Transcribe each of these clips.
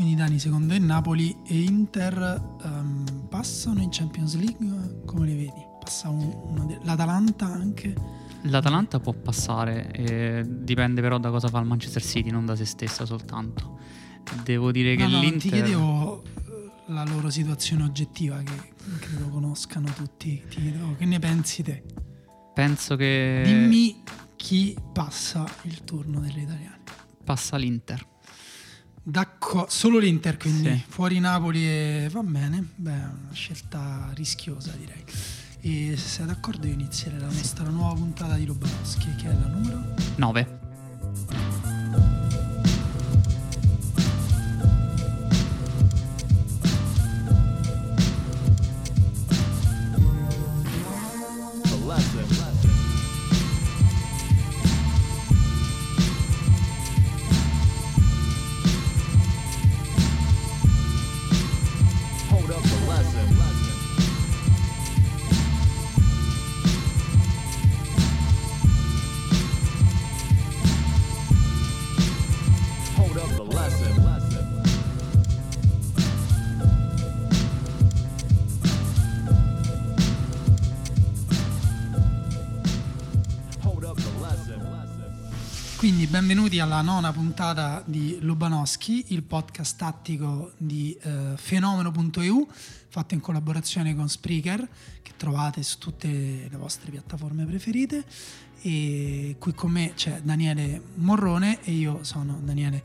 Quindi Dani, secondo te Napoli e Inter um, passano in Champions League? Come le vedi? Passa un, de- l'Atalanta anche? L'Atalanta può passare, eh, dipende però da cosa fa il Manchester City, non da se stessa soltanto. Devo dire no, che no, l'Inter... ti chiedevo eh, la loro situazione oggettiva che credo conoscano tutti. Ti chiedo che ne pensi te? Penso che... Dimmi chi passa il turno delle italiane. Passa l'Inter. D'accordo, solo l'Inter quindi Sì. fuori Napoli e va bene, beh, è una scelta rischiosa direi. E se sei d'accordo io inizierei la nostra nuova puntata di Lobanowski che è la numero 9. Quindi benvenuti alla nona puntata di Lobanowski, il podcast tattico di eh, fenomeno.eu, fatto in collaborazione con Spreaker, che trovate su tutte le vostre piattaforme preferite. E qui con me c'è Daniele Morrone e io sono Daniele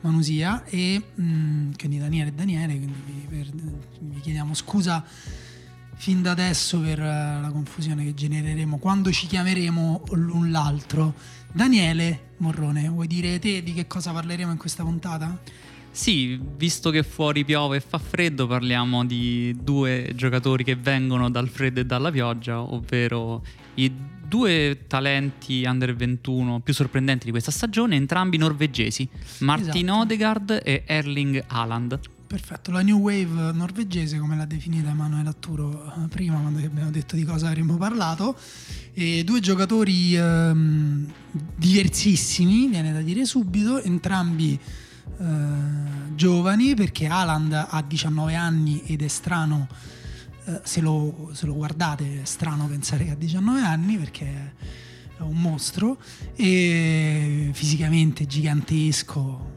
Manusia e mm, quindi Daniele e Daniele, quindi vi, per- vi chiediamo scusa fin da adesso per eh, la confusione che genereremo quando ci chiameremo l'un l'altro. Daniele Morrone, vuoi dire te di che cosa parleremo in questa puntata? Sì, visto che fuori piove e fa freddo, parliamo di due giocatori che vengono dal freddo e dalla pioggia, ovvero i due talenti under 21 più sorprendenti di questa stagione, entrambi norvegesi, Martin Esatto. Odegaard e Erling Haaland. Perfetto, la new wave norvegese, come l'ha definita Emanuele Atturo eh, prima quando abbiamo detto di cosa avremmo parlato. E due giocatori ehm, diversissimi, viene da dire subito, entrambi eh, giovani perché Haaland ha 19 anni ed è strano, eh, se, lo, se lo guardate è strano pensare che ha 19 anni perché è un mostro e fisicamente gigantesco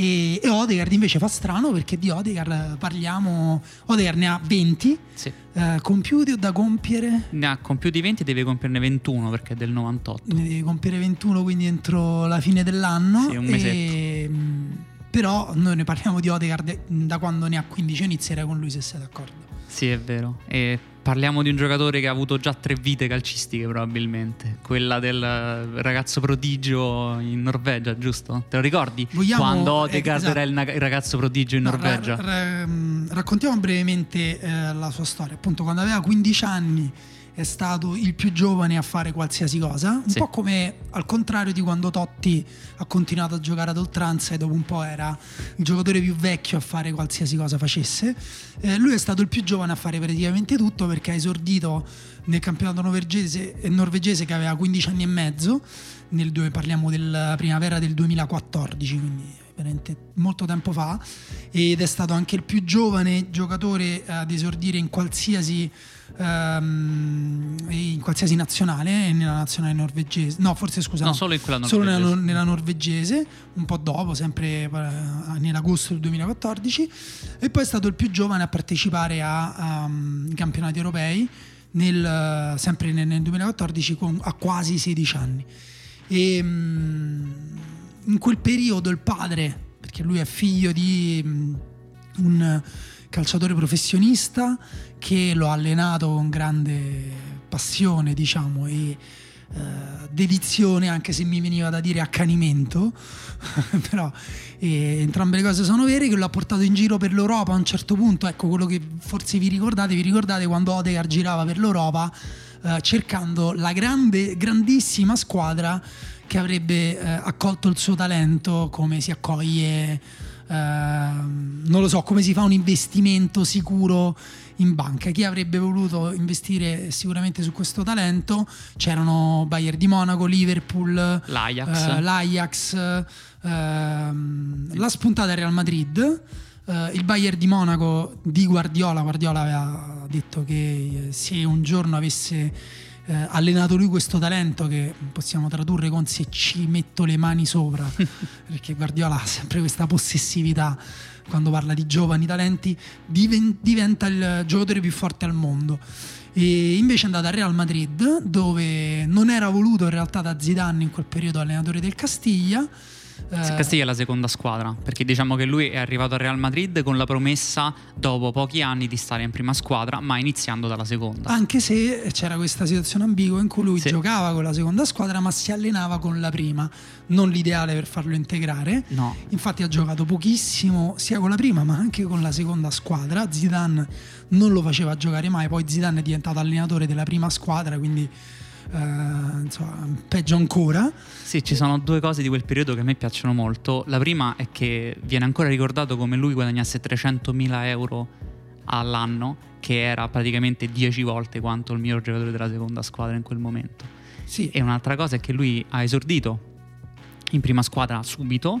e, e Odegaard invece fa strano perché di Odegaard parliamo Odegaard ne ha 20 Sì. eh, compiuti o da compiere Ne ha compiuti 20 deve compierne 21 perché è del 98. ne deve compiere 21 quindi entro la fine dell'anno Sì, un e, mh, però noi ne parliamo di Odegaard da quando ne ha 15 inizierei con lui se sei d'accordo Sì, è vero. E parliamo di un giocatore che ha avuto già tre vite calcistiche, probabilmente. Quella del ragazzo prodigio in Norvegia, giusto? Te lo ricordi? Vogliamo- Quando eh, Odegaard esatto. era il, ragazzo prodigio in No, Norvegia. ra- ra- mh, raccontiamo brevemente eh, la sua storia. Appunto, quando aveva 15 anni è stato il più giovane a fare qualsiasi cosa, un Sì. po' come al contrario di quando Totti ha continuato a giocare ad oltranza e dopo un po' era il giocatore più vecchio a fare qualsiasi cosa facesse. Eh, lui è stato il più giovane a fare praticamente tutto perché ha esordito nel campionato norvegese, eh, norvegese che aveva 15 anni e mezzo, nel due, parliamo della primavera del 2014, quindi veramente molto tempo fa, ed è stato anche il più giovane giocatore ad esordire in qualsiasi, ehm, in qualsiasi nazionale, nella nazionale norvegese, no forse scusa, No, no, solo in quella solo nella, norvegese. nella norvegese, un po' dopo, sempre eh, nell'agosto del 2014, e poi è stato il più giovane a partecipare a, a, um, campionati europei, nel, sempre nel, nel 2014 con- a quasi 16 anni. E mm, in quel periodo il padre, perché lui è figlio di mm, un calciatore professionista che lo ha allenato con grande passione, diciamo, e eh, dedizione, anche se mi veniva da dire accanimento, però eh, entrambe le cose sono vere, che lo ha portato in giro per l'Europa a un certo punto, ecco quello che forse vi ricordate, vi ricordate quando Odegaard girava per l'Europa eh, cercando la grande, grandissima squadra che avrebbe eh, accolto il suo talento come si accoglie non lo so come si fa un investimento sicuro in banca. Chi avrebbe voluto investire sicuramente su questo talento? C'erano Bayern di Monaco, Liverpool, L'Ajax. eh, l'Ajax, ehm, la spuntata Real Madrid. eh, il Bayern di Monaco di Guardiola, Guardiola aveva detto che eh, se un giorno avesse eh, allenato lui questo talento che possiamo tradurre con se ci metto le mani sopra, perché Guardiola ha sempre questa possessività quando parla di giovani talenti, diven- diventa il giocatore più forte al mondo. E invece è andato al Real Madrid, dove non era voluto in realtà da Zidane in quel periodo allenatore del Castiglia. Eh, Castiglia è la seconda squadra, perché diciamo che lui è arrivato al Real Madrid con la promessa dopo pochi anni di stare in prima squadra, ma iniziando dalla seconda. Anche se c'era questa situazione ambigua in cui lui Sì. giocava con la seconda squadra, ma si allenava con la prima, non l'ideale per farlo integrare. No, Infatti ha giocato pochissimo sia con la prima ma anche con la seconda squadra. Zidane non lo faceva giocare mai, poi Zidane è diventato allenatore della prima squadra, quindi eh, insomma, peggio ancora. sì, ci sono due cose di quel periodo che a me piacciono molto. La prima è che viene ancora ricordato come lui guadagnasse 300.000 euro all'anno, che era praticamente 10 volte quanto il miglior giocatore della seconda squadra in quel momento. Sì, E un'altra cosa è che lui ha esordito in prima squadra subito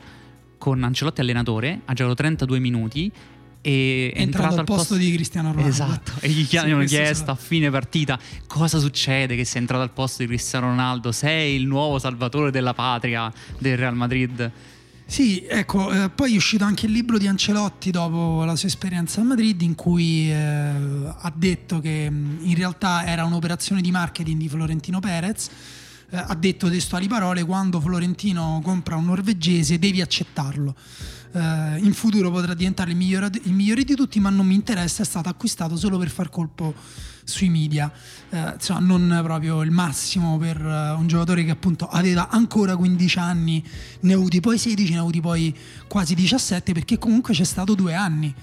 con Ancelotti allenatore, ha giocato 32 minuti e è entrato al posto di Cristiano Ronaldo. Esatto, e gli hanno chiesto a fine partita cosa succede che sei entrato al posto di Cristiano Ronaldo, sei il nuovo salvatore della patria del Real Madrid. Sì, ecco, eh, poi è uscito anche il libro di Ancelotti dopo la sua esperienza a Madrid in cui eh, ha detto che in realtà era un'operazione di marketing di Florentino Perez. Eh, ha detto testuali parole, quando Florentino compra un norvegese devi accettarlo. Eh, in futuro potrà diventare il migliore, il migliore di tutti, ma non mi interessa, è stato acquistato solo per far colpo sui media. Eh, insomma, non proprio il massimo per eh, un giocatore che appunto aveva ancora 15 anni, ne ha avuti poi 16, ne ha avuti poi quasi 17, perché comunque c'è stato due anni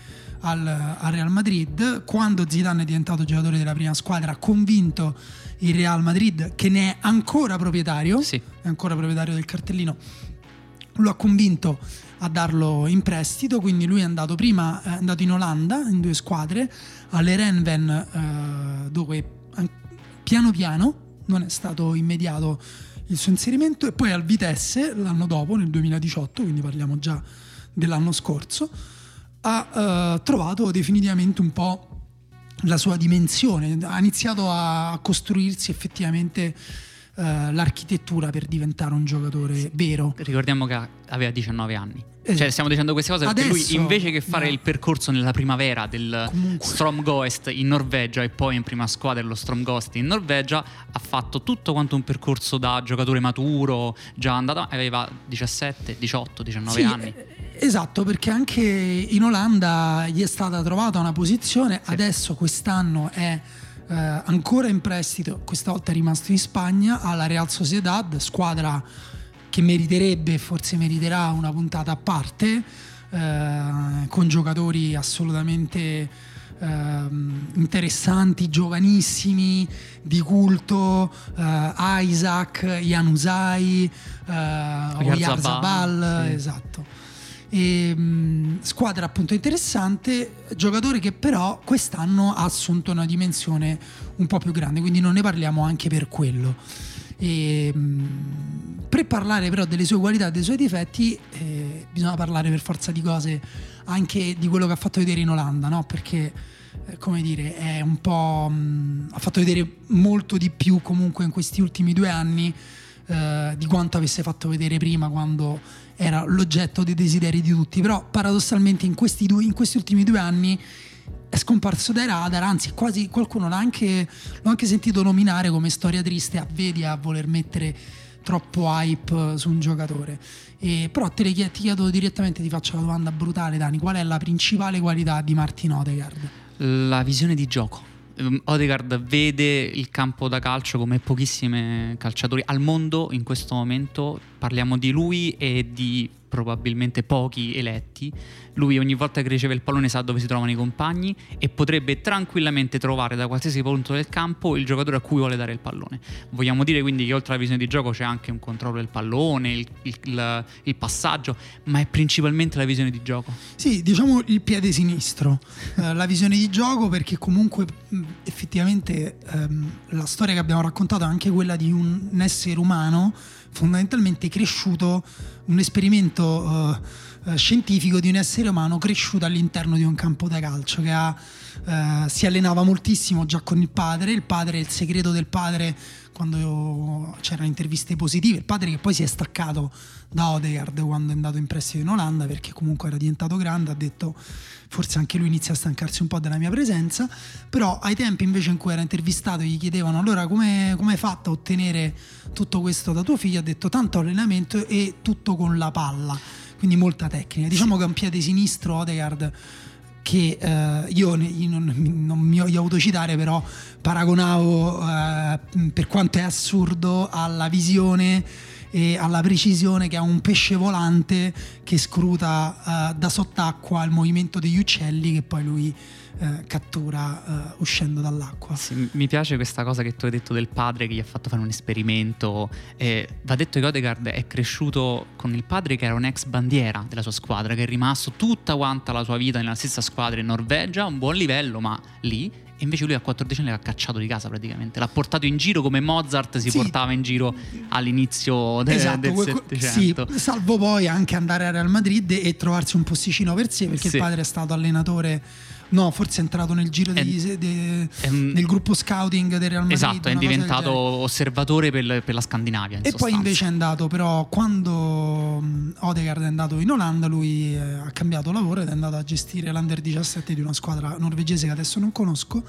al, al Real Madrid. Quando Zidane è diventato giocatore della prima squadra, ha convinto il Real Madrid, che ne è ancora proprietario, Sì. è ancora proprietario del cartellino, lo ha convinto a darlo in prestito, quindi lui è andato prima è andato in Olanda in due squadre, alle Renven eh, dove an- piano piano non è stato immediato il suo inserimento e poi al Vitesse l'anno dopo, nel 2018, quindi parliamo già dell'anno scorso, ha eh, trovato definitivamente un po' la sua dimensione, ha iniziato a costruirsi effettivamente eh, l'architettura per diventare un giocatore vero. Ricordiamo che aveva 19 anni. Esatto. Cioè, stiamo dicendo queste cose perché lui Adesso, invece che fare no. il percorso nella primavera del Comunque. Stromgoest in Norvegia e poi in prima squadra dello Stromgost in Norvegia, ha fatto tutto quanto un percorso da giocatore maturo, già andato, aveva 17, 18, 19 Sì, anni. eh, Esatto, perché anche in Olanda gli è stata trovata una posizione, adesso quest'anno è eh, ancora in prestito, questa volta è rimasto in Spagna, alla Real Sociedad, squadra che meriterebbe, forse meriterà una puntata a parte, eh, con giocatori assolutamente ehm, interessanti, giovanissimi, di culto, eh, Isaac, Janusai, eh, Oyarzabal, sì. esatto. E, mh, squadra appunto interessante, giocatore che però quest'anno ha assunto una dimensione un po' più grande, quindi non ne parliamo anche per quello. E, mh, per parlare però delle sue qualità e dei suoi difetti eh, bisogna parlare per forza di cose anche di quello che ha fatto vedere in Olanda, no? perché eh, come dire è un po' mh, ha fatto vedere molto di più comunque in questi ultimi due anni eh, di quanto avesse fatto vedere prima quando era l'oggetto dei desideri di tutti però paradossalmente in questi, due, in questi ultimi due anni è scomparso dai radar, anzi quasi qualcuno l'ha anche, l'ho anche sentito nominare come storia triste a vedi a voler mettere troppo hype su un giocatore. E, però te le chiedo, ti chiedo direttamente, ti faccio la domanda brutale Dani, qual è la principale qualità di Martin Odegaard? La visione di gioco. Ehm, Odegaard vede il campo da calcio come pochissimi calciatori al mondo in questo momento. Parliamo di lui e di probabilmente pochi eletti. Lui ogni volta che riceve il pallone sa dove si trovano i compagni e potrebbe tranquillamente trovare da qualsiasi punto del campo il giocatore a cui vuole dare il pallone. Vogliamo dire quindi che oltre alla visione di gioco c'è anche un controllo del pallone, il, il- il- passaggio, ma è principalmente la visione di gioco. Sì, diciamo il piede sinistro, eh, la visione di gioco perché comunque effettivamente ehm, la storia che abbiamo raccontato è anche quella di un essere umano fondamentalmente cresciuto, un esperimento eh, eh, scientifico di un essere umano cresciuto all'interno di un campo da calcio che ha, eh, si allenava moltissimo già con il padre, il padre, il segreto del padre quando c'erano interviste positive, il padre che poi si è staccato da Odegaard quando è andato in prestito in Olanda perché comunque era diventato grande, ha detto forse anche lui inizia a stancarsi un po' della mia presenza, però ai tempi invece in cui era intervistato gli chiedevano allora come come hai fatto a ottenere tutto questo da tuo figlio, ha detto tanto allenamento e tutto con la palla, quindi molta tecnica. Diciamo che è un piede sinistro Odegaard che eh, io, non, non mi voglio autocitare, però paragonavo eh, per quanto è assurdo alla visione e alla precisione che ha un pesce volante che scruta eh, da sott'acqua il movimento degli uccelli che poi lui eh, cattura eh, uscendo dall'acqua. Sì, mi piace questa cosa che tu hai detto del padre che gli ha fatto fare un esperimento. Eh, va detto che Odegaard è cresciuto con il padre che era un ex bandiera della sua squadra, che è rimasto tutta quanta la sua vita nella stessa squadra in Norvegia, un buon livello, ma lì. E invece lui a 14 anni l'ha cacciato di casa praticamente. L'ha portato in giro come Mozart si Sì. portava in giro all'inizio de- Esatto, del que- sì, 700. salvo poi anche andare a Real Madrid e trovarsi un posticino per sé perché Sì. il padre è stato allenatore, no, forse è entrato nel giro È- degli- de- è del gruppo scouting del Real Madrid. Esatto, è diventato osservatore per, per la Scandinavia. in E poi sostanza. invece è andato, però quando Odegaard è andato in Olanda, lui eh, ha cambiato lavoro ed è andato a gestire l'Under 17 di una squadra norvegese che adesso non conosco.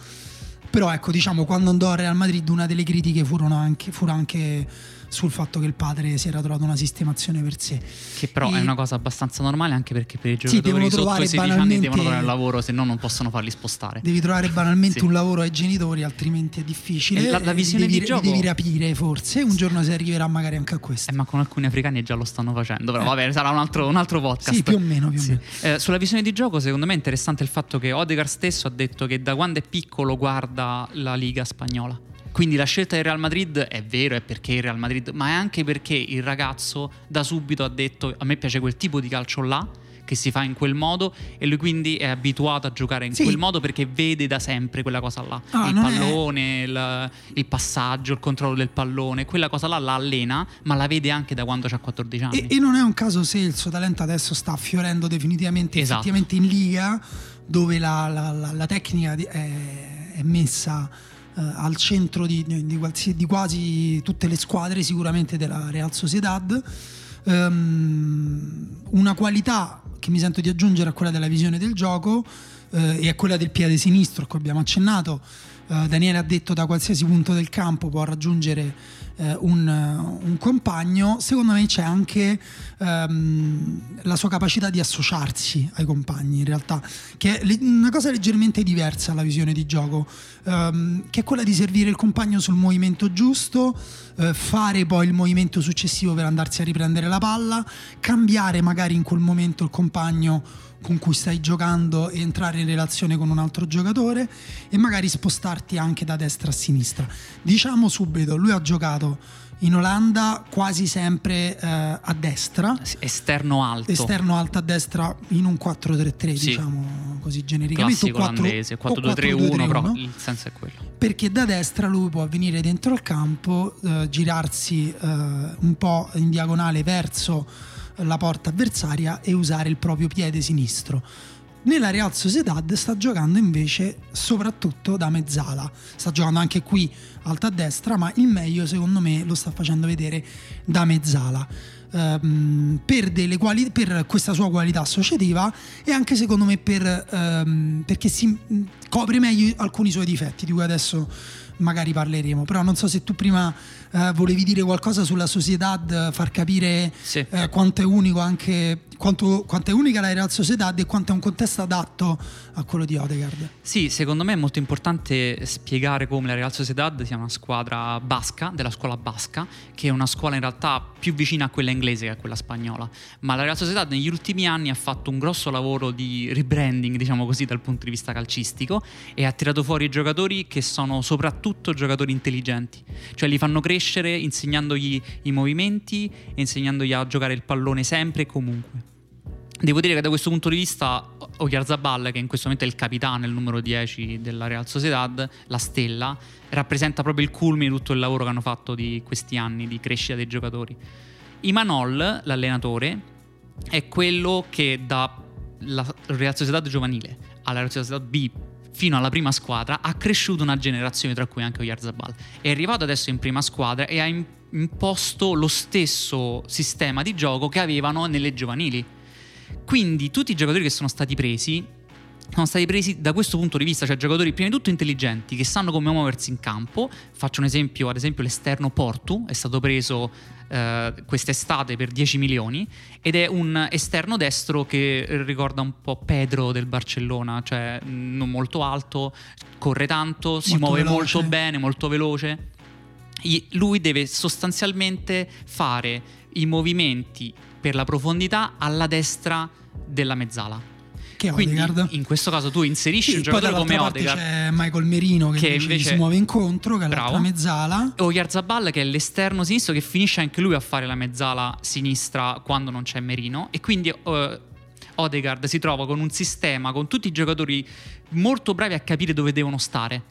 Però ecco, diciamo, quando andò a Real Madrid una delle critiche furono anche, fu anche sul fatto che il padre si era trovato una sistemazione per sé. Che però E- è una cosa abbastanza normale anche perché per i Sì, giocatori devono sotto i 16 anni devono trovare un lavoro, se no non possono farli spostare. Devi trovare banalmente Sì. un lavoro ai genitori, altrimenti è difficile. E la- la E visione devi, di gioco- devi rapire forse. Un giorno si arriverà magari anche a questo. Eh, ma con alcuni africani già lo stanno facendo, però vabbè, sarà un altro, un altro podcast. Sì, più o meno, più o Sì. meno. Eh, sulla visione di gioco, secondo me è interessante il fatto che Odegaard stesso ha detto che da quando è piccolo guarda la Liga spagnola. Quindi la scelta del Real Madrid è vero, è perché il Real Madrid, ma è anche perché il ragazzo da subito ha detto a me piace quel tipo di calcio là che si fa in quel modo e lui quindi è abituato a giocare in Sì. quel modo perché vede da sempre quella cosa là. Ah, il non è- pallone, il, il passaggio, il controllo del pallone, quella cosa là la allena, ma la vede anche da quando ha 14 anni. E, e non è un caso se il suo talento adesso sta fiorendo definitivamente Esatto. effettivamente in liga, dove la, la- la- la tecnica è, è messa al centro di, di qualsi- di quasi tutte le squadre, sicuramente della Real Sociedad. Ehm, una qualità che mi sento di aggiungere a quella della visione del gioco eh, e a quella del piede sinistro a abbiamo accennato. Eh, Daniele ha detto da qualsiasi punto del campo può raggiungere eh, un, un compagno, secondo me c'è anche ehm, la sua capacità di associarsi ai compagni in realtà, che è una cosa leggermente diversa alla visione di gioco, ehm, che è quella di servire il compagno sul movimento giusto, eh, fare poi il movimento successivo per andarsi a riprendere la palla, cambiare magari in quel momento il compagno con cui stai giocando e entrare in relazione con un altro giocatore e magari spostarti anche da destra a sinistra. Diciamo subito, lui ha giocato in Olanda quasi sempre eh, a destra, Esterno alto. esterno alto a destra in un 4-3-3, Sì. diciamo così genericamente. Classico o 4 olandese, o 4-2-3-1, però 4-2-3-1 il senso è quello. perché da destra lui può venire dentro il campo, eh, girarsi eh, un po' in diagonale verso la porta avversaria e usare il proprio piede sinistro. Nella Real Sociedad sta giocando invece soprattutto da mezzala, sta giocando anche qui alta a destra, ma il meglio secondo me lo sta facendo vedere da mezzala. Ehm, per, quali- per questa sua qualità associativa e anche secondo me per, ehm, perché si mh, copre meglio alcuni suoi difetti di cui adesso magari parleremo però non so se tu prima eh, volevi dire qualcosa sulla Sociedad far capire Sì. eh, quanto è unico anche quanto, quanto è unica la Real Sociedad e quanto è un contesto adatto a quello di Odegaard Sì, secondo me è molto importante spiegare come la Real Sociedad sia una squadra basca, della scuola basca, che è una scuola in realtà più vicina a quella inglese che è quella spagnola. Ma la Real Sociedad negli ultimi anni ha fatto un grosso lavoro di rebranding, diciamo così, dal punto di vista calcistico e ha tirato fuori giocatori che sono soprattutto giocatori intelligenti, cioè li fanno crescere insegnandogli i movimenti e insegnandogli a giocare il pallone sempre e comunque. Devo dire che da questo punto di vista Oyarzabal, che in questo momento è il capitano, il numero 10 della Real Sociedad, la stella, rappresenta proprio il culmine di tutto il lavoro che hanno fatto di questi anni di crescita dei giocatori. Imanol, l'allenatore, è quello che da la Real Sociedad giovanile alla Real Sociedad B fino alla prima squadra ha cresciuto una generazione tra cui anche Oyarzabal. È arrivato adesso in prima squadra e ha im- imposto lo stesso sistema di gioco che avevano nelle giovanili quindi tutti i giocatori che sono stati presi sono stati presi da questo punto di vista, cioè giocatori prima di tutto intelligenti che sanno come muoversi in campo. Faccio un esempio, ad esempio l'esterno Portu è stato preso eh, quest'estate per 10 milioni ed è un esterno destro che ricorda un po' Pedro del Barcellona, cioè non molto alto, corre tanto, si Molto muove veloce. molto bene, molto veloce. Lui deve sostanzialmente fare i movimenti per la profondità alla destra della mezzala. Che Quindi Odegaard. in questo caso tu inserisci Sì, un giocatore come Odegaard c'è Michael Merino che, Che invece, si muove incontro, che è l'altra Bravo. mezzala. o Yarzabal che è l'esterno sinistro che finisce anche lui a fare la mezzala sinistra quando non c'è Merino e quindi eh, Odegaard si trova con un sistema con tutti i giocatori molto bravi a capire dove devono stare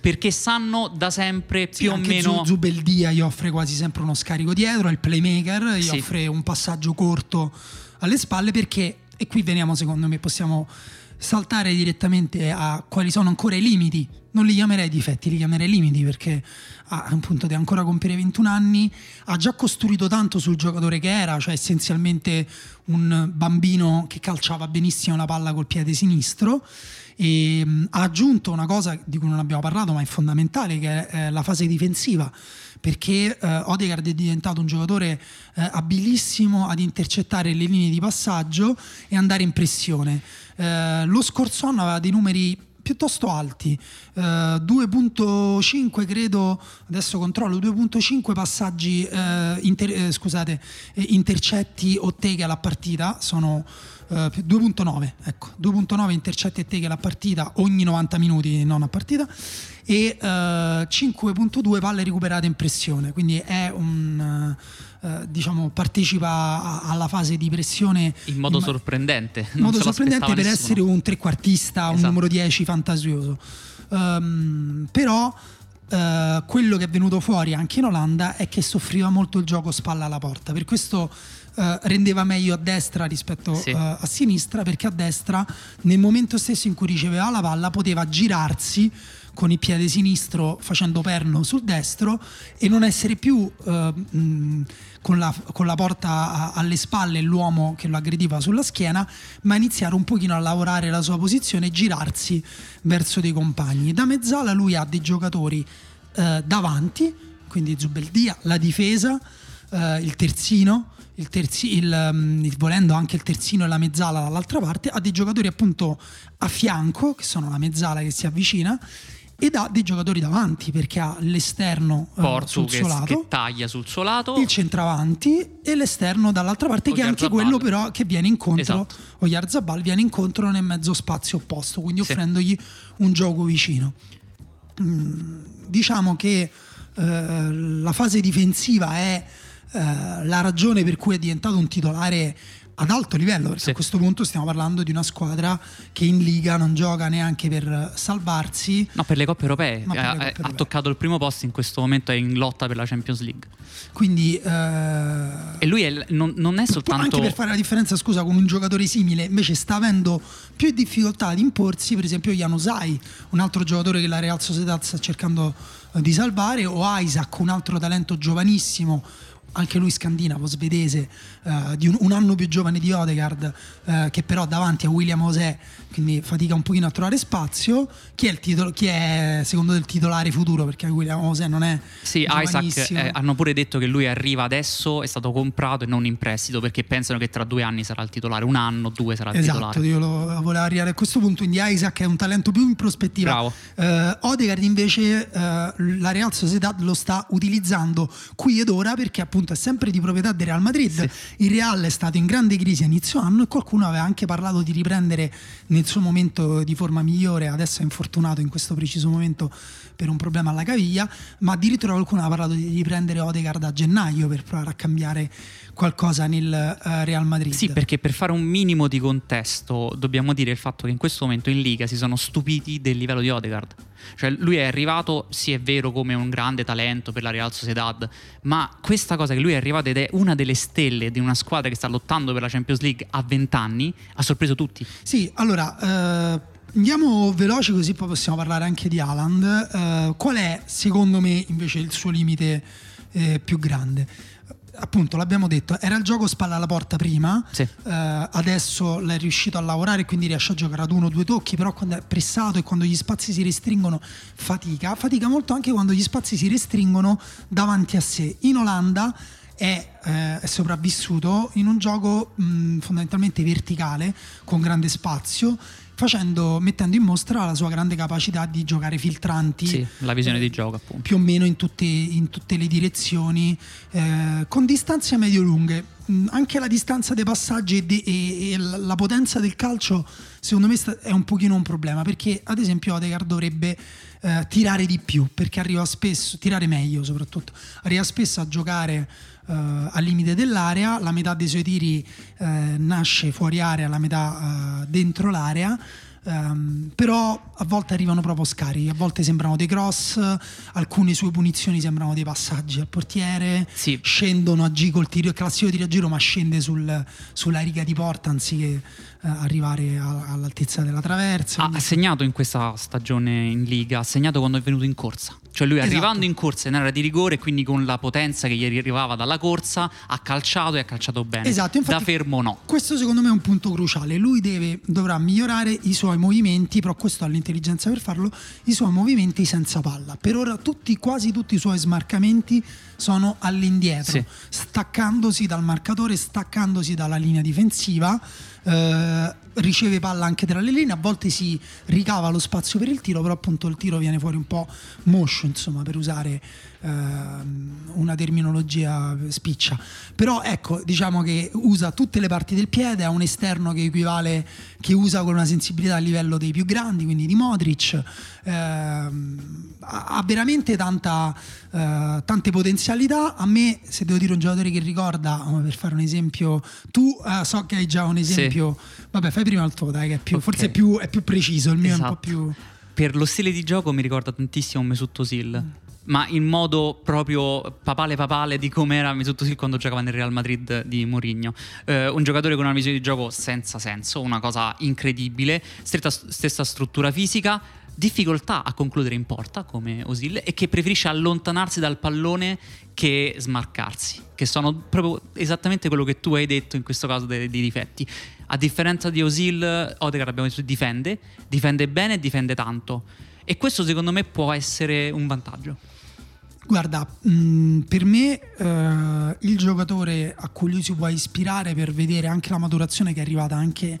perché sanno da sempre Sì, più o anche meno Zu- Zubeldia gli offre quasi sempre uno scarico dietro, è il playmaker, gli Sì. offre un passaggio corto alle spalle perché, e qui veniamo secondo me, possiamo saltare direttamente a quali sono ancora i limiti. Non li chiamerei difetti, li chiamerei limiti perché ha appunto deve ancora compiere 21 anni, ha già costruito tanto sul giocatore che era, cioè essenzialmente un bambino che calciava benissimo la palla col piede sinistro e ha aggiunto una cosa di cui non abbiamo parlato ma è fondamentale che è eh, la fase difensiva perché eh, Odegaard è diventato un giocatore eh, abilissimo ad intercettare le linee di passaggio e andare in pressione. Eh, lo scorso anno aveva dei numeri piuttosto alti. Eh, 2.5 credo adesso controllo 2.5 passaggi eh, inter- eh, scusate eh, intercetti o teghe alla partita sono eh, più- 2.9 ecco 2.9 intercetti e teghe alla partita ogni 90 minuti non a partita e eh, 5.2 palle recuperate in pressione quindi è un eh, diciamo partecipa alla fase di pressione in modo ma- sorprendente in modo sorprendente per nessuno. essere un trequartista, un Esatto. numero 10 fantasioso. Ehm, però eh, quello che è venuto fuori anche in Olanda è che soffriva molto il gioco spalla alla porta, per questo eh, rendeva meglio a destra rispetto Sì. eh, a sinistra, perché a destra nel momento stesso in cui riceveva la palla poteva girarsi con il piede sinistro facendo perno sul destro e non essere più eh, mh, con, la, con la porta a- alle spalle l'uomo che lo aggrediva sulla schiena, ma iniziare un pochino a lavorare la sua posizione e girarsi verso dei compagni. Da mezzala lui ha dei giocatori eh, davanti, quindi Zubeldia, la difesa, eh, il terzino, il terzi- il- volendo anche il terzino e la mezzala dall'altra parte, ha dei giocatori appunto a fianco, che sono la mezzala che si avvicina, ed ha dei giocatori davanti perché ha l'esterno eh, Portu sul suo lato, che taglia sul suo lato il centravanti e l'esterno dall'altra parte che è anche quello però che viene incontro Esatto. Oyarzabal viene incontro nel mezzo spazio opposto quindi Sì. offrendogli un gioco vicino Mm, diciamo che eh, la fase difensiva è eh, la ragione per cui è diventato un titolare ad alto livello perché Sì. a questo punto stiamo parlando di una squadra che in Liga non gioca neanche per salvarsi no per le coppe europee le ha, coppe ha europee. toccato il primo posto in questo momento è in lotta per la Champions League quindi eh, e lui è non, non è soltanto Anche per fare la differenza, scusa, con un giocatore simile, invece sta avendo più difficoltà ad imporsi, per esempio Janusai, un altro giocatore che la Real Sociedad sta cercando eh, di salvare, o Isaac, un altro talento giovanissimo, anche lui scandinavo, svedese, di un, un anno più giovane di Odegaard, eh, che però davanti a William José, quindi fatica un pochino a trovare spazio. Chi è, il titolo, chi è secondo te il titolare futuro? Perché William José non è Sì, Isaac eh, hanno pure detto che lui arriva adesso, è stato comprato e non in prestito perché pensano che tra due anni sarà il titolare, un anno, due sarà il Esatto, titolare. io lo volevo arrivare a questo punto. Quindi Isaac è un talento più in prospettiva. Bravo. Eh, Odegaard invece la Real Sociedad lo sta utilizzando qui ed ora perché appunto appunto è sempre di proprietà del Real Madrid. Il Real è stato in grande crisi a inizio anno e qualcuno aveva anche parlato di riprendere nel suo momento di forma migliore, adesso è infortunato in questo preciso momento per un problema alla caviglia, ma addirittura qualcuno aveva parlato di riprendere Odegaard a gennaio per provare a cambiare qualcosa nel eh, Real Madrid. Sì, perché per fare un minimo di contesto dobbiamo dire il fatto che in questo momento in Liga si sono stupiti del livello di Odegaard. Cioè lui è arrivato, sì è vero, come un grande talento per la Real Sociedad, ma questa cosa che lui è arrivato ed è una delle stelle di una squadra che sta lottando per la Champions League a 20 anni ha sorpreso tutti. Sì, allora eh, andiamo veloci così poi possiamo parlare anche di Haaland. Eh, qual è secondo me invece il suo limite eh, più grande? Appunto, l'abbiamo detto, era il gioco spalla alla porta prima, Sì. eh, adesso l'è riuscito a lavorare e quindi riesce a giocare ad uno o due tocchi, però quando è pressato e quando gli spazi si restringono fatica, fatica molto anche quando gli spazi si restringono davanti a sé. In Olanda è, eh, è sopravvissuto in un gioco mh, fondamentalmente verticale, con grande spazio, facendo, mettendo in mostra la sua grande capacità di giocare filtranti Sì, la visione di gioco appunto. più o meno in tutte, in tutte le direzioni, eh, con distanze medio-lunghe. Mm, Anche la distanza dei passaggi e, e- e la potenza del calcio, secondo me, è un pochino un problema. Perché, ad esempio, Odegaard dovrebbe eh, tirare di più, perché arriva spesso, tirare meglio soprattutto, arriva spesso a giocare eh, al limite dell'area, la metà dei suoi tiri eh, nasce fuori area, la metà eh, dentro l'area. Ehm, però a volte arrivano proprio scarichi, a volte sembrano dei cross, alcune sue punizioni sembrano dei passaggi al portiere, Sì. scendono a G col tiro, il classico tiro a giro, ma scende sul- sulla riga di porta anziché eh, arrivare a- all'altezza della traversa. Ha, Quindi- ha segnato in questa stagione in Liga, ha segnato quando è venuto in corsa. Cioè lui Esatto. arrivando in corsa in area di rigore, quindi con la potenza che gli arrivava dalla corsa, ha calciato e ha calciato bene. Esatto, infatti- da fermo no. Questo secondo me è un punto cruciale. Lui deve- dovrà migliorare i suoi movimenti, però questo ha l'intelligenza per farlo, i suoi movimenti senza palla. Per ora tutti, quasi tutti i suoi smarcamenti sono all'indietro, Sì. staccandosi dal marcatore, staccandosi dalla linea difensiva. Eh, riceve palla anche tra le linee, a volte si ricava lo spazio per il tiro, però appunto il tiro viene fuori un po' moscio, insomma, per usare ehm, una terminologia spiccia. Però ecco, diciamo che usa tutte le parti del piede, ha un esterno che equivale, che usa con una sensibilità a livello dei più grandi, quindi di Modric. ehm, ha veramente tanta, eh, tante potenzialità. A me, se devo dire un giocatore che ricorda, come per fare un esempio, tu eh, so che hai già un esempio. Vabbè, fai prima il tuo, dai, che è più, Ok. forse è più, è più preciso, il mio è un po' Esatto. più. Per lo stile di gioco mi ricorda tantissimo Mesut Özil. Ma in modo proprio papale papale di come era Mesut quando giocava nel Real Madrid di Mourinho. Eh, un giocatore con una visione di gioco senza senso, una cosa incredibile, stretta- stessa struttura fisica, difficoltà a concludere in porta come Osil e che preferisce allontanarsi dal pallone che smarcarsi, che sono proprio esattamente quello che tu hai detto in questo caso dei, dei difetti. A differenza di Osil, Odegaard abbiamo detto difende, difende bene e difende tanto. E questo secondo me può essere un vantaggio. Guarda, mh, per me eh, il giocatore a cui lui si può ispirare per vedere anche la maturazione che è arrivata anche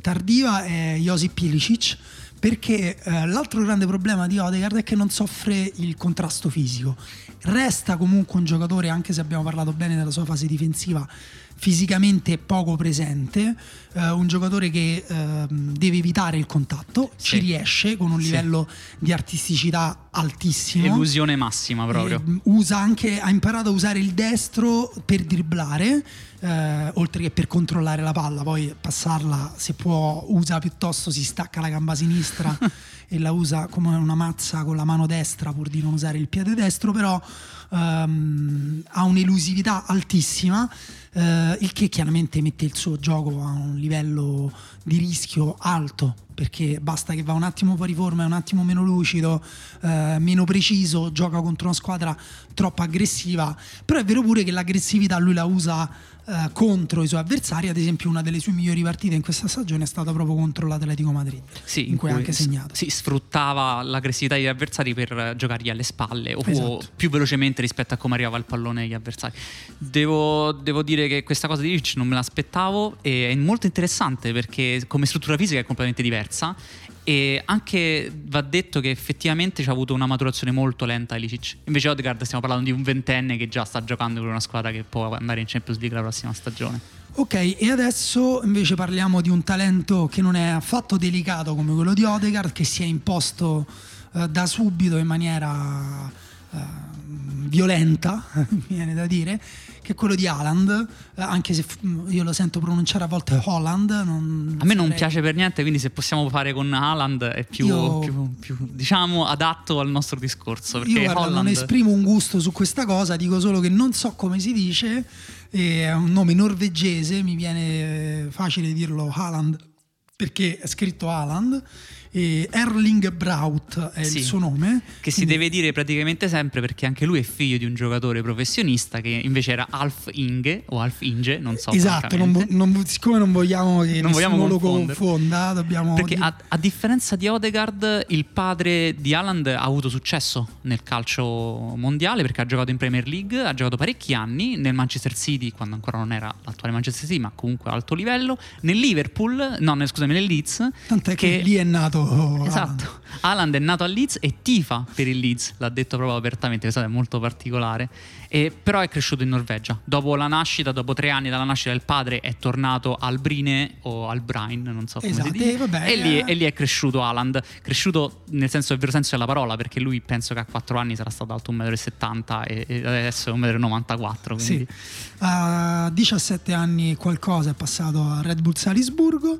tardiva è Josip Pilicic perché eh, l'altro grande problema di Odegaard è che non soffre il contrasto fisico. Resta comunque un giocatore, anche se abbiamo parlato bene della sua fase difensiva, fisicamente poco presente, eh, un giocatore che ehm, deve evitare il contatto, ci Sì. riesce con un Sì. livello di artisticità altissimo. Illusione massima proprio. Eh, usa anche, ha imparato a usare il destro per dribblare, eh, oltre che per controllare la palla. Poi passarla, se può, usa piuttosto, si stacca la gamba sinistra e la usa come una mazza con la mano destra pur di non usare il piede destro, però ehm, ha un'elusività altissima. Eh, il che chiaramente mette il suo gioco a un livello di rischio alto perché basta che va un attimo fuori forma, è un attimo meno lucido, eh, meno preciso, gioca contro una squadra troppo aggressiva, però è vero pure che l'aggressività lui la usa eh, contro i suoi avversari, ad esempio una delle sue migliori partite in questa stagione è stata proprio contro l'Atletico Madrid, Sì, in cui ha anche segnato. sì, sfruttava l'aggressività degli avversari per giocargli alle spalle o Esatto. più velocemente rispetto a come arrivava il pallone agli avversari. Devo, devo dire che questa cosa di Rich non me l'aspettavo e è molto interessante perché come struttura fisica è completamente diversa E anche va detto che effettivamente ci ha avuto una maturazione molto lenta Ilicic. Invece Odegaard stiamo parlando di un ventenne che già sta giocando per una squadra che può andare in Champions League la prossima stagione. Ok, e adesso invece parliamo di un talento che non è affatto delicato come quello di Odegaard, che si è imposto eh, da subito in maniera eh, violenta, mi viene da dire, che è quello di Haaland, eh, anche se f- io lo sento pronunciare a volte Holland. Non A me non piace per niente, quindi se possiamo fare con Haaland è più, Io- più- più, diciamo adatto al nostro discorso. Io guarda, non Holland- esprimo un gusto su questa cosa, dico solo che non so come si dice, è un nome norvegese, mi viene eh, facile dirlo Haaland perché è scritto Haaland, e Erling Braut è Sì. il suo nome. Che si quindi- deve dire praticamente sempre perché anche lui è figlio di un giocatore professionista che invece era Alf Inge o Alf Inge, non so. Esatto, non non siccome non vogliamo che Non vogliamo lo confonda, dobbiamo Perché a, a differenza di Odegaard, il padre di Haaland ha avuto successo nel calcio mondiale perché ha giocato in Premier League, ha giocato parecchi anni nel Manchester City, quando ancora non era l'attuale Manchester City, ma comunque a alto livello, nel Liverpool, no, scusami, nel Leeds. tant'è che, lì è nato Haaland. Esatto, Haaland è nato a Leeds e tifa per il Leeds, l'ha detto proprio apertamente, questo è molto particolare. E, però è cresciuto in Norvegia. Dopo la nascita, dopo tre anni dalla nascita del padre, è tornato al Brine o al Brine, non so come Esatto, si dice. e vabbè, e, lì, eh. e lì è cresciuto Haaland, cresciuto nel senso del vero senso della parola, perché lui penso che a 4 anni sarà stato alto 1,70 m e, e adesso è 1,94 m. Sì. A 17 anni qualcosa è passato a Red Bull Salisburgo.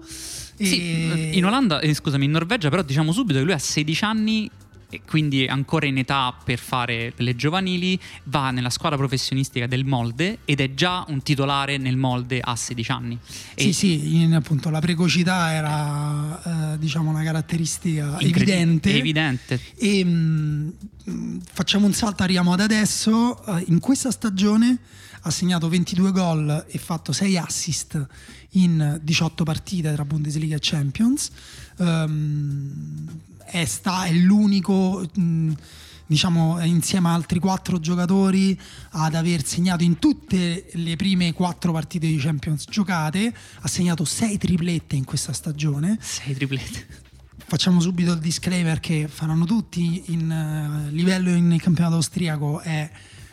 E... Sì, in Olanda, eh, scusami, in Norvegia, però diciamo subito che lui ha 16 anni e quindi è ancora in età per fare le giovanili, va nella squadra professionistica del Molde ed è già un titolare nel Molde a 16 anni. E Sì, sì, in- appunto la precocità era eh, diciamo una caratteristica evidente. evidente. E mm, mm, facciamo un salto, arriviamo ad adesso. Eh, in questa stagione ha segnato 22 gol e fatto 6 assist in 18 partite tra Bundesliga e Champions. Ehm, è, sta- è l'unico, mm, diciamo, insieme a altri 4 giocatori ad aver segnato in tutte le prime 4 partite di Champions giocate. Ha segnato 6 triplette in questa stagione Sei triplete. facciamo subito il disclaimer che faranno tutti in eh, livello in campionato austriaco è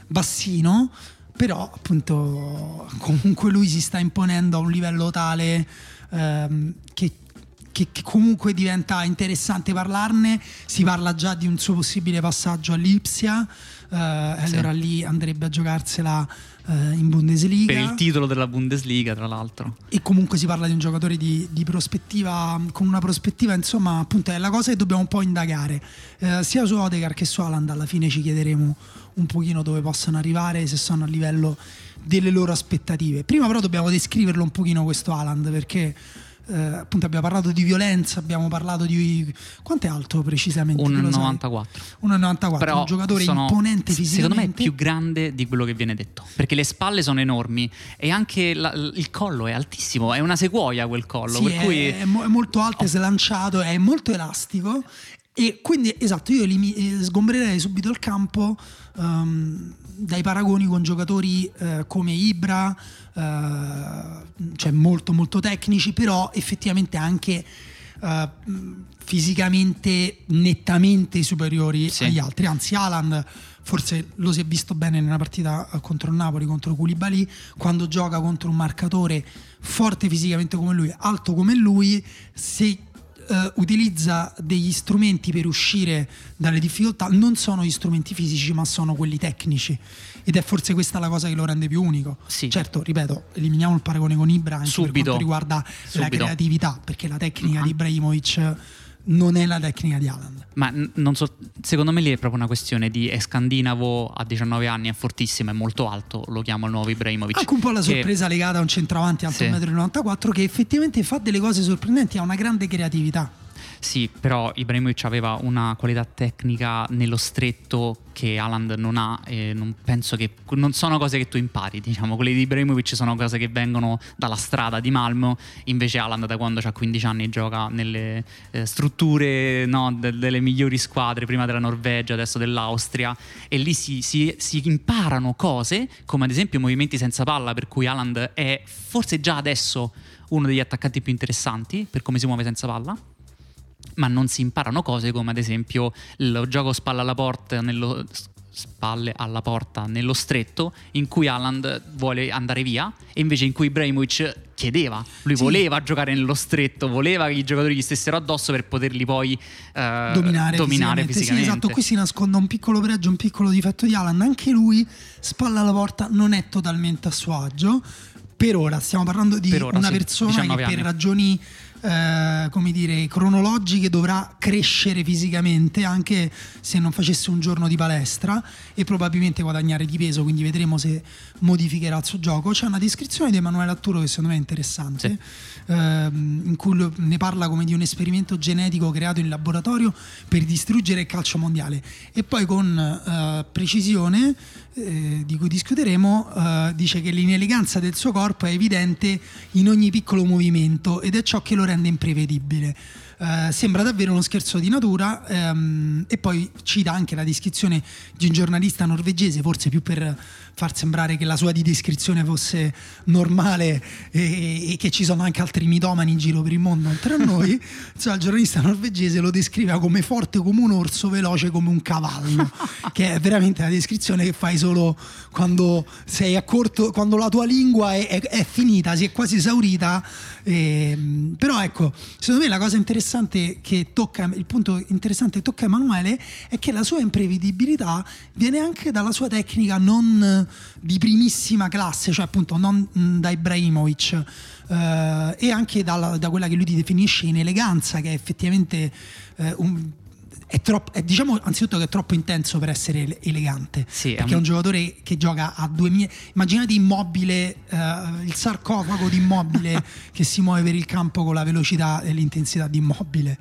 bassino però appunto comunque lui si sta imponendo a un livello tale ehm, che, che- che comunque diventa interessante parlarne si parla già di un suo possibile passaggio all'Ipsia eh, Sì. allora lì andrebbe a giocarsela eh, in Bundesliga Per il titolo della Bundesliga, tra l'altro. e comunque si parla di un giocatore di, di prospettiva con una prospettiva insomma appunto è la cosa che dobbiamo un po' indagare Eh, sia su Odegaard che su Haaland alla fine ci chiederemo un pochino dove possono arrivare se sono a livello delle loro aspettative prima però dobbiamo descriverlo un pochino questo Haaland perché eh, appunto abbiamo parlato di violenza abbiamo parlato di quanto è alto precisamente Un Tu lo sai? 94. 1,94 Però un giocatore sono- imponente s- Secondo me è fisicamente più grande di quello che viene detto. Perché le spalle sono enormi e anche la- il collo è altissimo. È una sequoia quel collo. Sì, per è, cui è mo- è molto alto, è slanciato, è molto elastico. E quindi, esatto, io elimi- eh, sgombrerei subito il campo ehm, dai paragoni con giocatori eh, come Ibra, eh, cioè molto molto tecnici, però effettivamente anche mh, fisicamente nettamente superiori Sì. agli altri. Anzi, Haaland forse lo si è visto bene nella partita contro il Napoli, contro Koulibaly, quando gioca contro un marcatore forte fisicamente come lui, alto come lui, se eh, utilizza degli strumenti per uscire dalle difficoltà, non sono gli strumenti fisici, ma sono quelli tecnici. Ed è forse questa la cosa che lo rende più unico. Sì. Certo, ripeto, eliminiamo il paragone con Ibra anche per Subito. quanto riguarda la Subito. creatività, perché la tecnica Ma- di Ibrahimovic non è la tecnica di Haaland. Ma so, secondo me lì è proprio una questione di è scandinavo a 19 anni, è fortissimo, è molto alto, lo chiamo il nuovo Ibrahimovic. Anche un po' la che- sorpresa legata a un centravanti alto Sì. 1,94 m che effettivamente fa delle cose sorprendenti, ha una grande creatività. Sì, però Ibrahimovic aveva una qualità tecnica nello stretto che Haaland non ha e non penso che non sono cose che tu impari, diciamo, quelle di Ibrahimovic sono cose che vengono dalla strada di Malmo, invece Haaland da quando ha 15 anni gioca nelle eh, strutture no, de- delle migliori squadre, prima della Norvegia, adesso dell'Austria e lì si, si- si imparano cose come ad esempio movimenti senza palla per cui Haaland è forse già adesso uno degli attaccanti più interessanti per come si muove senza palla. Ma non si imparano cose come ad esempio il gioco spalla alla porta nello spalle alla porta nello stretto in cui Haaland vuole andare via e invece in cui Ibrahimovic chiedeva, lui Sì. voleva giocare nello stretto, voleva che i giocatori gli stessero addosso per poterli poi eh, dominare, dominare fisicamente. fisicamente. Sì, esatto, qui si nasconde un piccolo pregio, un piccolo difetto di Alan. Anche lui, spalla alla porta, non è totalmente a suo agio. Per ora stiamo parlando di Per ora, una sì, persona 19 che per anni. ragioni eh, come dire, cronologiche dovrà crescere fisicamente anche se non facesse un giorno di palestra e probabilmente guadagnare di peso, quindi vedremo se modificherà il suo gioco. C'è una descrizione di Emanuele Atturo che secondo me è interessante, Sì. ehm, in cui lo- ne parla come di un esperimento genetico creato in laboratorio per distruggere il calcio mondiale e poi con eh, precisione eh, di cui discuteremo eh, dice che l'ineleganza del suo corpo è evidente in ogni piccolo movimento ed è ciò che lo rende imprevedibile. Eh, sembra davvero uno scherzo di natura ehm, e poi cita anche la descrizione di un giornalista norvegese, forse più per far sembrare che la sua di descrizione fosse normale e, e che ci sono anche altri mitomani in giro per il mondo oltre a noi. Insomma, il giornalista norvegese lo descrive come forte come un orso, veloce come un cavallo, che è veramente la descrizione che fai solo quando sei a corto, quando la tua lingua è, è- è finita, si è quasi esaurita. Ehm, però ecco, secondo me la cosa interessante che tocca, il punto interessante che tocca Emanuele è che la sua imprevedibilità viene anche dalla sua tecnica non di primissima classe, cioè appunto non mh, da Ibrahimovic eh, e anche dalla- da quella che lui definisce in eleganza, che è effettivamente eh, un- è troppo, è, diciamo anzitutto che è troppo intenso per essere ele- elegante. Sì, perché è un- giocatore che gioca a 2000. Immaginate immobile, eh, il sarcofago di immobile che si muove per il campo con la velocità e l'intensità di immobile.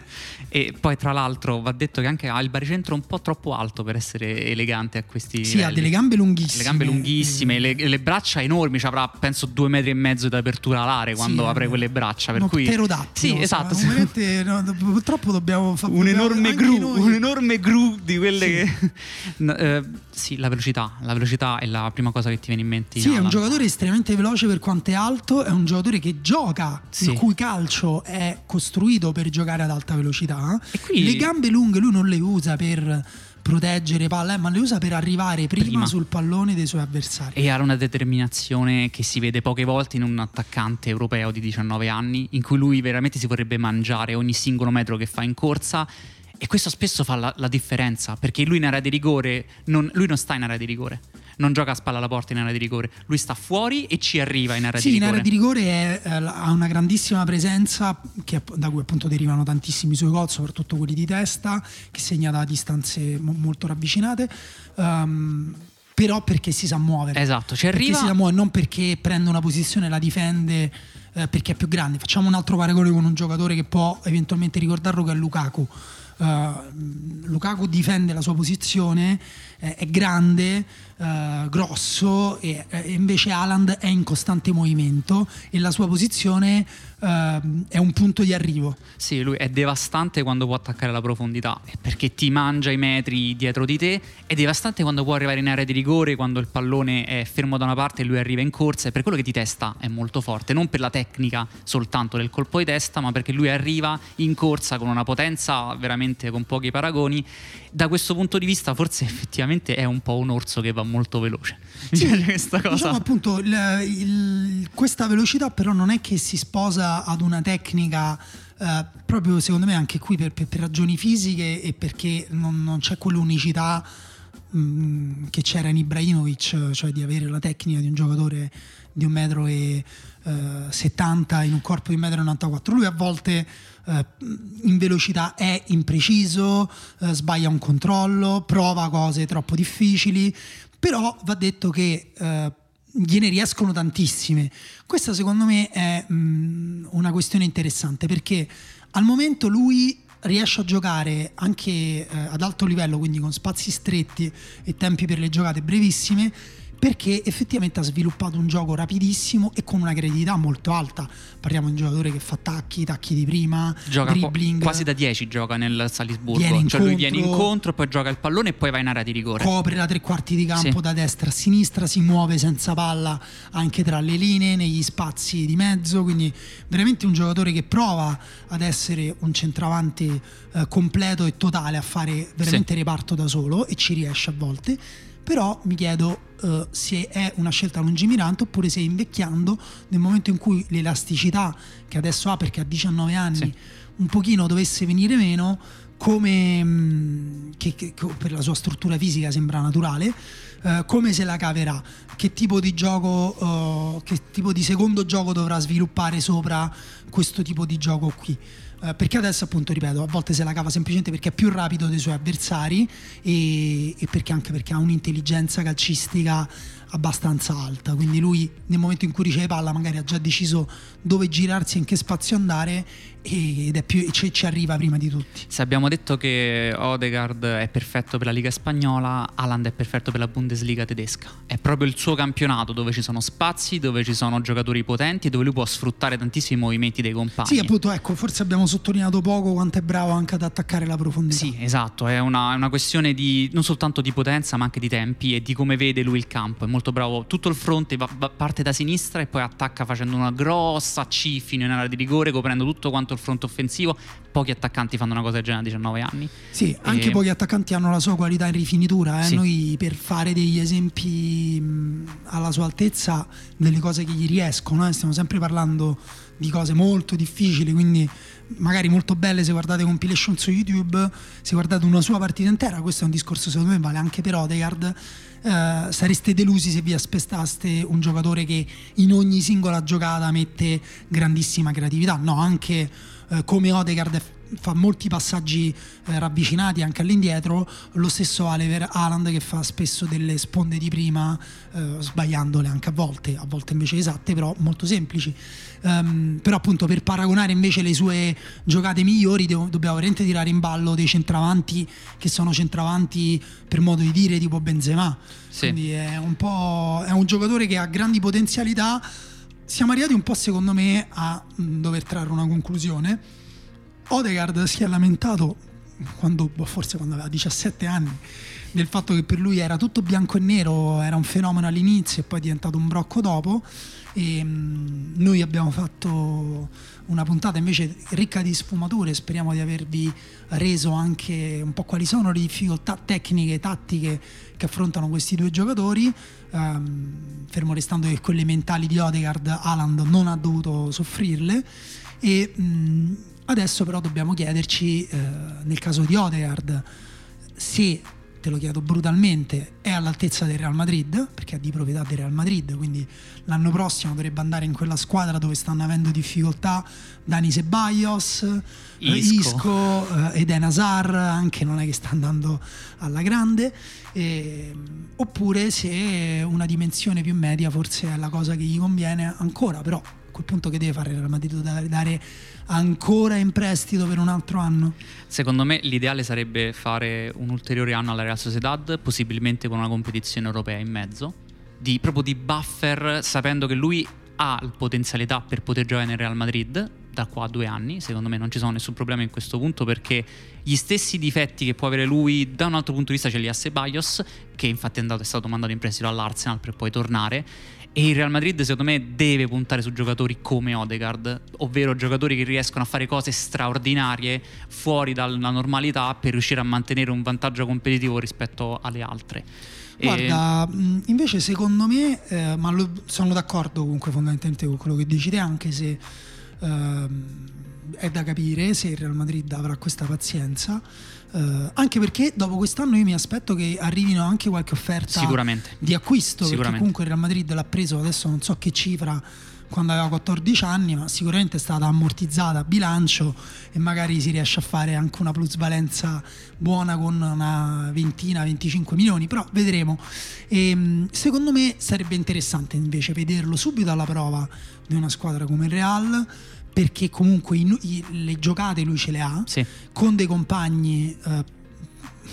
E poi tra l'altro va detto che anche ha il baricentro un po' troppo alto per essere elegante a questi Sì, ha livelli. delle gambe lunghissime. Le gambe lunghissime, le, le braccia enormi, ci avrà penso due metri e mezzo di apertura alare quando Sì, apre è quelle braccia. Per uno cui... pterodattilo, Sì, esatto. veramente, no, purtroppo dobbiamo fare un enorme anche un enorme gru di quelle Sì. che. No, eh, sì, la velocità. La velocità è la prima cosa che ti viene in mente. in Sì, è un giocatore estremamente veloce per quanto è alto, è un giocatore che gioca, Sì. il cui calcio è costruito per giocare ad alta velocità. E qui- Le gambe lunghe lui non le usa per proteggere palla, eh, ma le usa per arrivare prima, Prima. sul pallone dei suoi avversari. E ha una determinazione che si vede poche volte in un attaccante europeo di 19 anni, in cui lui veramente si vorrebbe mangiare ogni singolo metro che fa in corsa. E questo spesso fa la, la differenza, perché lui in area di rigore, non, lui non sta in area di rigore, non gioca a spalla alla porta in area di rigore, lui sta fuori e ci arriva in area Sì, di in rigore. area di rigore è, eh, ha una grandissima presenza che- da cui appunto derivano tantissimi suoi gol, soprattutto quelli di testa, che segna da distanze mo- molto ravvicinate. ehm, però perché si sa muovere. Esatto, ci Perché arriva. si sa muovere, non perché prende una posizione e la difende eh, perché è più grande. Facciamo un altro paragone con un giocatore che può eventualmente ricordarlo che è Lukaku. Eh, Lukaku difende la sua posizione, eh, è grande, eh, grosso e, e invece Haaland è in costante movimento e la sua posizione eh, è un punto di arrivo. Sì, lui è devastante quando può attaccare la profondità, perché ti mangia i metri dietro di te, è devastante quando può arrivare in area di rigore, quando il pallone è fermo da una parte e lui arriva in corsa, e per quello che di testa è molto forte, non per la tecnica soltanto del colpo di testa, ma perché lui arriva in corsa con una potenza veramente con pochi paragoni. Da questo punto di vista forse effettivamente è un po' un orso che va molto veloce. Sì, questa cosa. Diciamo appunto, il- il- questa velocità però non è che si sposa ad una tecnica eh, proprio secondo me anche qui per, per- per ragioni fisiche e perché non, non c'è quell'unicità mh, che c'era in Ibrahimovic, cioè di avere la tecnica di un giocatore di 1,70 m in un corpo di 1,94 m. Lui a volte eh, in velocità è impreciso, eh, sbaglia un controllo, prova cose troppo difficili, però va detto che eh, gliene riescono tantissime. Questa secondo me è mh, una questione interessante perché al momento lui riesce a giocare anche eh, ad alto livello, quindi con spazi stretti e tempi per le giocate brevissime, perché effettivamente ha sviluppato un gioco rapidissimo e con una creatività molto alta. Parliamo di un giocatore che fa tacchi, tacchi di prima, Gioca po- dribbling, quasi da 10 gioca nel Salisburgo. Viene cioè lui viene incontro- incontro, poi gioca il pallone e poi va in area di rigore. copre la tre quarti di campo Sì. da destra a sinistra, si muove senza palla anche tra le linee, negli spazi di mezzo, quindi veramente un giocatore che prova ad essere un centravanti eh, completo e totale, a fare veramente reparto da solo e ci riesce a volte. Però mi chiedo eh, se è una scelta lungimirante oppure se invecchiando, nel momento in cui l'elasticità che adesso ha, perché ha 19 anni, Sì. un pochino dovesse venire meno, come che, che- che per la sua struttura fisica sembra naturale, eh, come se la caverà, che tipo di gioco, eh, che tipo di secondo gioco dovrà sviluppare sopra questo tipo di gioco qui. Eh, perché adesso appunto ripeto a volte se la cava semplicemente perché è più rapido dei suoi avversari e, e perché anche perché ha un'intelligenza calcistica abbastanza alta. Quindi lui nel momento in cui riceve palla magari ha già deciso dove girarsi e in che spazio andare ed è più, ci, ci arriva prima di tutti Se abbiamo detto che Odegaard è perfetto per la Liga spagnola, Haaland è perfetto per la Bundesliga tedesca. È proprio il suo campionato dove ci sono spazi, dove ci sono giocatori potenti, dove lui può sfruttare tantissimi movimenti dei compagni. sì appunto ecco forse abbiamo sottolineato poco quanto è bravo anche ad attaccare la profondità Sì, esatto, è una, è una questione di non soltanto di potenza, ma anche di tempi e di come vede lui il campo. È molto bravo. Tutto il fronte va- va- parte da sinistra e poi attacca facendo una grossa C fino in area di rigore, coprendo tutto quanto il fronte offensivo. Pochi attaccanti fanno una cosa del genere a 19 anni. Sì, anche E- pochi attaccanti hanno la sua qualità in rifinitura. eh. Sì. Noi per fare degli esempi mh, alla sua altezza, delle cose che gli riescono, eh, stiamo sempre parlando di cose molto difficili, quindi magari molto belle se guardate compilation su YouTube, se guardate una sua partita intera, questo è un discorso secondo me vale anche per Odegaard. Eh, sareste delusi se vi aspettaste un giocatore che in ogni singola giocata mette grandissima creatività. No, anche eh, come Odegaard fa molti passaggi eh, ravvicinati anche all'indietro, lo stesso vale per Haaland che fa spesso delle sponde di prima eh, sbagliandole anche a volte, a volte invece esatte, però molto semplici. Ehm, però appunto per paragonare invece le sue giocate migliori devo- dobbiamo veramente tirare in ballo dei centravanti che sono centravanti per modo di dire tipo Benzema. Sì. Quindi è un po' è un giocatore che ha grandi potenzialità. Siamo arrivati un po' secondo me a mh, dover trarre una conclusione. Odegaard si è lamentato quando, boh, forse quando aveva 17 anni del fatto che per lui era tutto bianco e nero, era un fenomeno all'inizio e poi è diventato un brocco dopo. E mh, noi abbiamo fatto una puntata invece ricca di sfumature, speriamo di avervi reso anche un po' quali sono le difficoltà tecniche e tattiche che affrontano questi due giocatori. Ehm, fermo restando che quelle mentali di Odegaard, Haaland non ha dovuto soffrirle. E mh, adesso però dobbiamo chiederci, eh, nel caso di Odegaard, se, te lo chiedo brutalmente, è all'altezza del Real Madrid, perché è di proprietà del Real Madrid, quindi l'anno prossimo dovrebbe andare in quella squadra dove stanno avendo difficoltà Dani Ceballos, eh, Isco. Isco eh, Eden Hazard, anche non è che sta andando alla grande, ehm, oppure se una dimensione più media forse è la cosa che gli conviene ancora, però quel punto che deve fare il Real Madrid dare, dare ancora in prestito per un altro anno? Secondo me l'ideale sarebbe fare un ulteriore anno alla Real Sociedad, possibilmente con una competizione europea in mezzo, di, proprio di buffer, sapendo che lui ha la potenzialità per poter giocare nel Real Madrid da qua a due anni. Secondo me non ci sono nessun problema in questo punto perché gli stessi difetti che può avere lui da un altro punto di vista ce li ha Ceballos, che infatti è, andato, è stato mandato in prestito all'Arsenal per poi tornare. E il Real Madrid secondo me deve puntare su giocatori come Odegaard, ovvero giocatori che riescono a fare cose straordinarie fuori dalla normalità per riuscire a mantenere un vantaggio competitivo rispetto alle altre. E- Guarda, mh, invece secondo me, eh, ma lo- sono d'accordo comunque fondamentalmente con quello che dici te, anche se ehm, è da capire se il Real Madrid avrà questa pazienza, eh, anche perché dopo quest'anno io mi aspetto che arrivino anche qualche offerta di acquisto, perché comunque il Real Madrid l'ha preso adesso non so che cifra quando aveva 14 anni, ma sicuramente è stata ammortizzata a bilancio e magari si riesce a fare anche una plusvalenza buona con una ventina, 25 milioni, però vedremo. E, mh, secondo me sarebbe interessante invece vederlo subito alla prova di una squadra come il Real, perché comunque i nu- i- le giocate lui ce le ha, Sì. con dei compagni eh,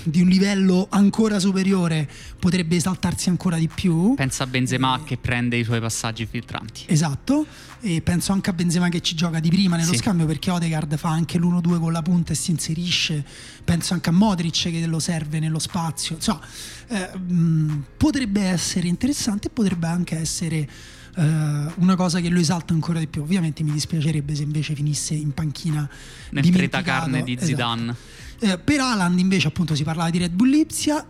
di un livello ancora superiore potrebbe esaltarsi ancora di più. Pensa a Benzema che prende i suoi passaggi filtranti. Esatto, e penso anche a Benzema che ci gioca di prima nello Sì. scambio perché Odegaard fa anche l'1-2 con la punta e si inserisce. Penso anche a Modric che lo serve nello spazio. Insomma, eh, mh, potrebbe essere interessante e potrebbe anche essere eh, una cosa che lo esalta ancora di più. Ovviamente mi dispiacerebbe se invece finisse in panchina Nel tritacarne di Esatto. Zidane. Eh, per Haaland invece appunto si parlava di Red Bull Lipsia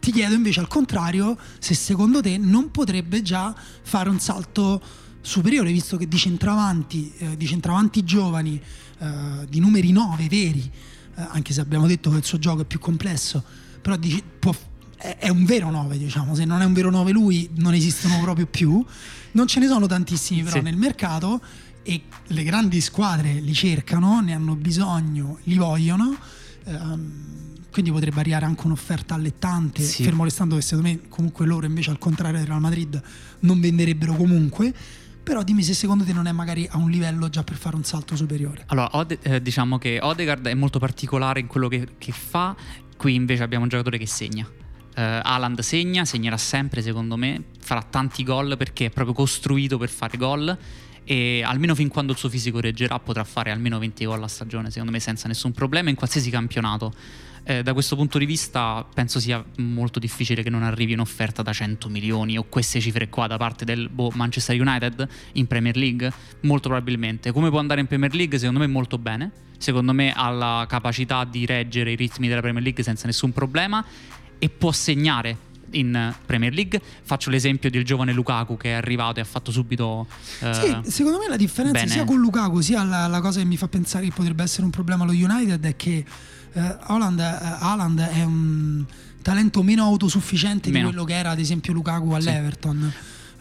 ti chiedo invece al contrario se secondo te non potrebbe già fare un salto superiore visto che di centravanti, eh, di centravanti giovani eh, di numeri 9 veri eh, anche se abbiamo detto che il suo gioco è più complesso però dici, può- è, un vero 9 diciamo se non è un vero 9 lui non esistono proprio più non ce ne sono tantissimi però Sì. nel mercato e le grandi squadre li cercano, ne hanno bisogno, li vogliono. ehm, quindi potrebbe arrivare anche un'offerta allettante, Sì. fermo restando che secondo me comunque loro invece al contrario del Real Madrid non venderebbero comunque. Però dimmi se secondo te non è magari a un livello già per fare un salto superiore. Allora, Ode- eh, diciamo che Odegaard è molto particolare in quello che, che fa, qui invece abbiamo un giocatore che segna. Eh, Haaland segna, segnerà sempre secondo me, farà tanti gol perché è proprio costruito per fare gol e almeno fin quando il suo fisico reggerà potrà fare almeno 20 gol a stagione secondo me senza nessun problema in qualsiasi campionato. Eh, da questo punto di vista penso sia molto difficile che non arrivi un'offerta da 100 milioni o queste cifre qua da parte del boh, Manchester United in Premier League, molto probabilmente. Come può andare in Premier League? Secondo me molto bene. Secondo me ha la capacità di reggere i ritmi della Premier League senza nessun problema e può segnare in Premier League. Faccio l'esempio del giovane Lukaku che è arrivato e ha fatto subito eh, Sì, secondo me la differenza bene. sia con Lukaku sia la, la cosa che mi fa pensare che potrebbe essere un problema allo United è che eh, Haaland, eh, è un talento meno autosufficiente Meno. di quello che era ad esempio Lukaku Sì.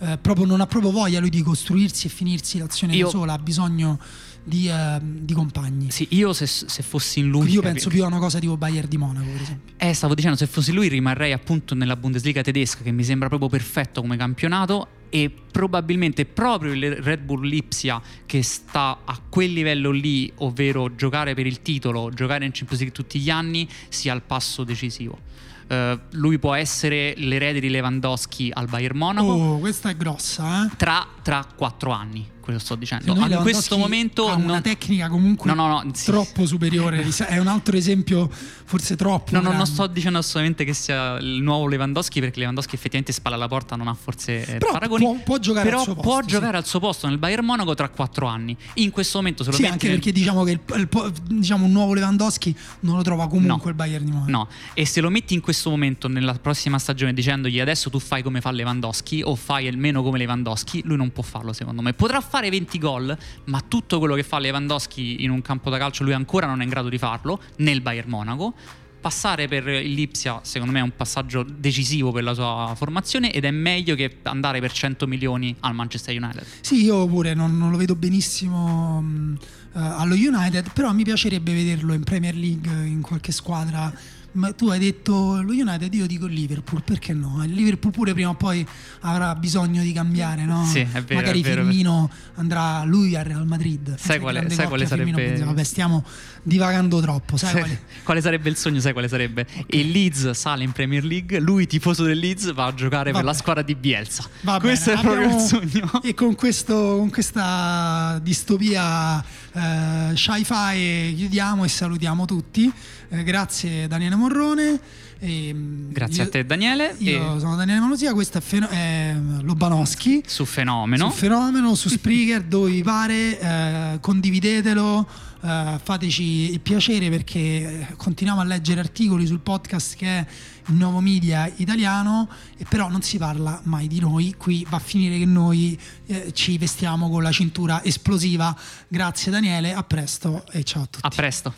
Eh, proprio non ha proprio voglia lui di costruirsi e finirsi l'azione Io- da sola, ha bisogno di, eh, di compagni. Sì, io se, se fossi in lui Quindi io capi- penso più a una cosa tipo Bayern di Monaco, per esempio. Eh, stavo dicendo, se fossi lui rimarrei appunto nella Bundesliga tedesca, che mi sembra proprio perfetto come campionato. E probabilmente proprio il Red Bull Lipsia che sta a quel livello lì, ovvero giocare per il titolo, giocare in Champions League tutti gli anni, sia il passo decisivo. Eh, lui può essere l'erede di Lewandowski al Bayern Monaco Oh, questa è grossa, eh? tra, tra quattro anni, quello sto dicendo. Me in questo momento ha una non- tecnica comunque No, no, no, sì. troppo superiore. è un altro esempio, forse troppo. No, no, non sto dicendo assolutamente che sia il nuovo Lewandowski perché Lewandowski effettivamente spalla alla porta, non ha forse eh, Però paragoni. può- può giocare Però al suo può posto, sì. giocare al suo posto nel Bayern Monaco tra quattro anni. In questo momento se lo Sì, anche nel- perché diciamo che il, il diciamo un nuovo Lewandowski non lo trova comunque il Bayern di Monaco. No, e se lo metti in questo momento nella prossima stagione dicendogli adesso tu fai come fa Lewandowski o fai almeno come Lewandowski, lui non può farlo secondo me. Potrà fare 20 gol, ma tutto quello che fa Lewandowski in un campo da calcio lui ancora non è in grado di farlo nel Bayern Monaco. Passare per il Lipsia secondo me è un passaggio decisivo per la sua formazione ed è meglio che andare per 100 milioni al Manchester United. Sì, io pure non, non lo vedo benissimo mh, eh, allo United, però mi piacerebbe vederlo in Premier League in qualche squadra. Ma tu hai detto lo United, io dico il Liverpool, perché no? Il Liverpool pure prima o poi avrà bisogno di cambiare, no? Sì, è vero, Magari è vero. Firmino andrà lui al Real Madrid. Sai quale- sai quale sarebbe- Benzema. Vabbè, stiamo divagando troppo, sai Sai- quale? quale sarebbe il sogno? Sai quale sarebbe? Il Leeds sale in Premier League, lui tifoso del Leeds va a giocare per Vabbè. la squadra di Bielsa. Va Questo bene, è proprio abbiamo- il sogno. E con, questo, con questa distopia eh, sci-fi chiudiamo e salutiamo tutti. Eh, grazie Daniele Morrone. E, mm, Grazie io- a te Daniele Io e sono Daniele Manosia, questo è, Feno- è Lobanowski. su Fenomeno. Su Fenomeno, su Spreaker, dove vi pare, eh, condividetelo, eh, fateci il piacere perché eh, continuiamo a leggere articoli sul podcast che è il nuovo media italiano, e però non si parla mai di noi, qui va a finire che noi eh, ci vestiamo con la cintura esplosiva. Grazie Daniele, a presto e ciao a tutti. A presto.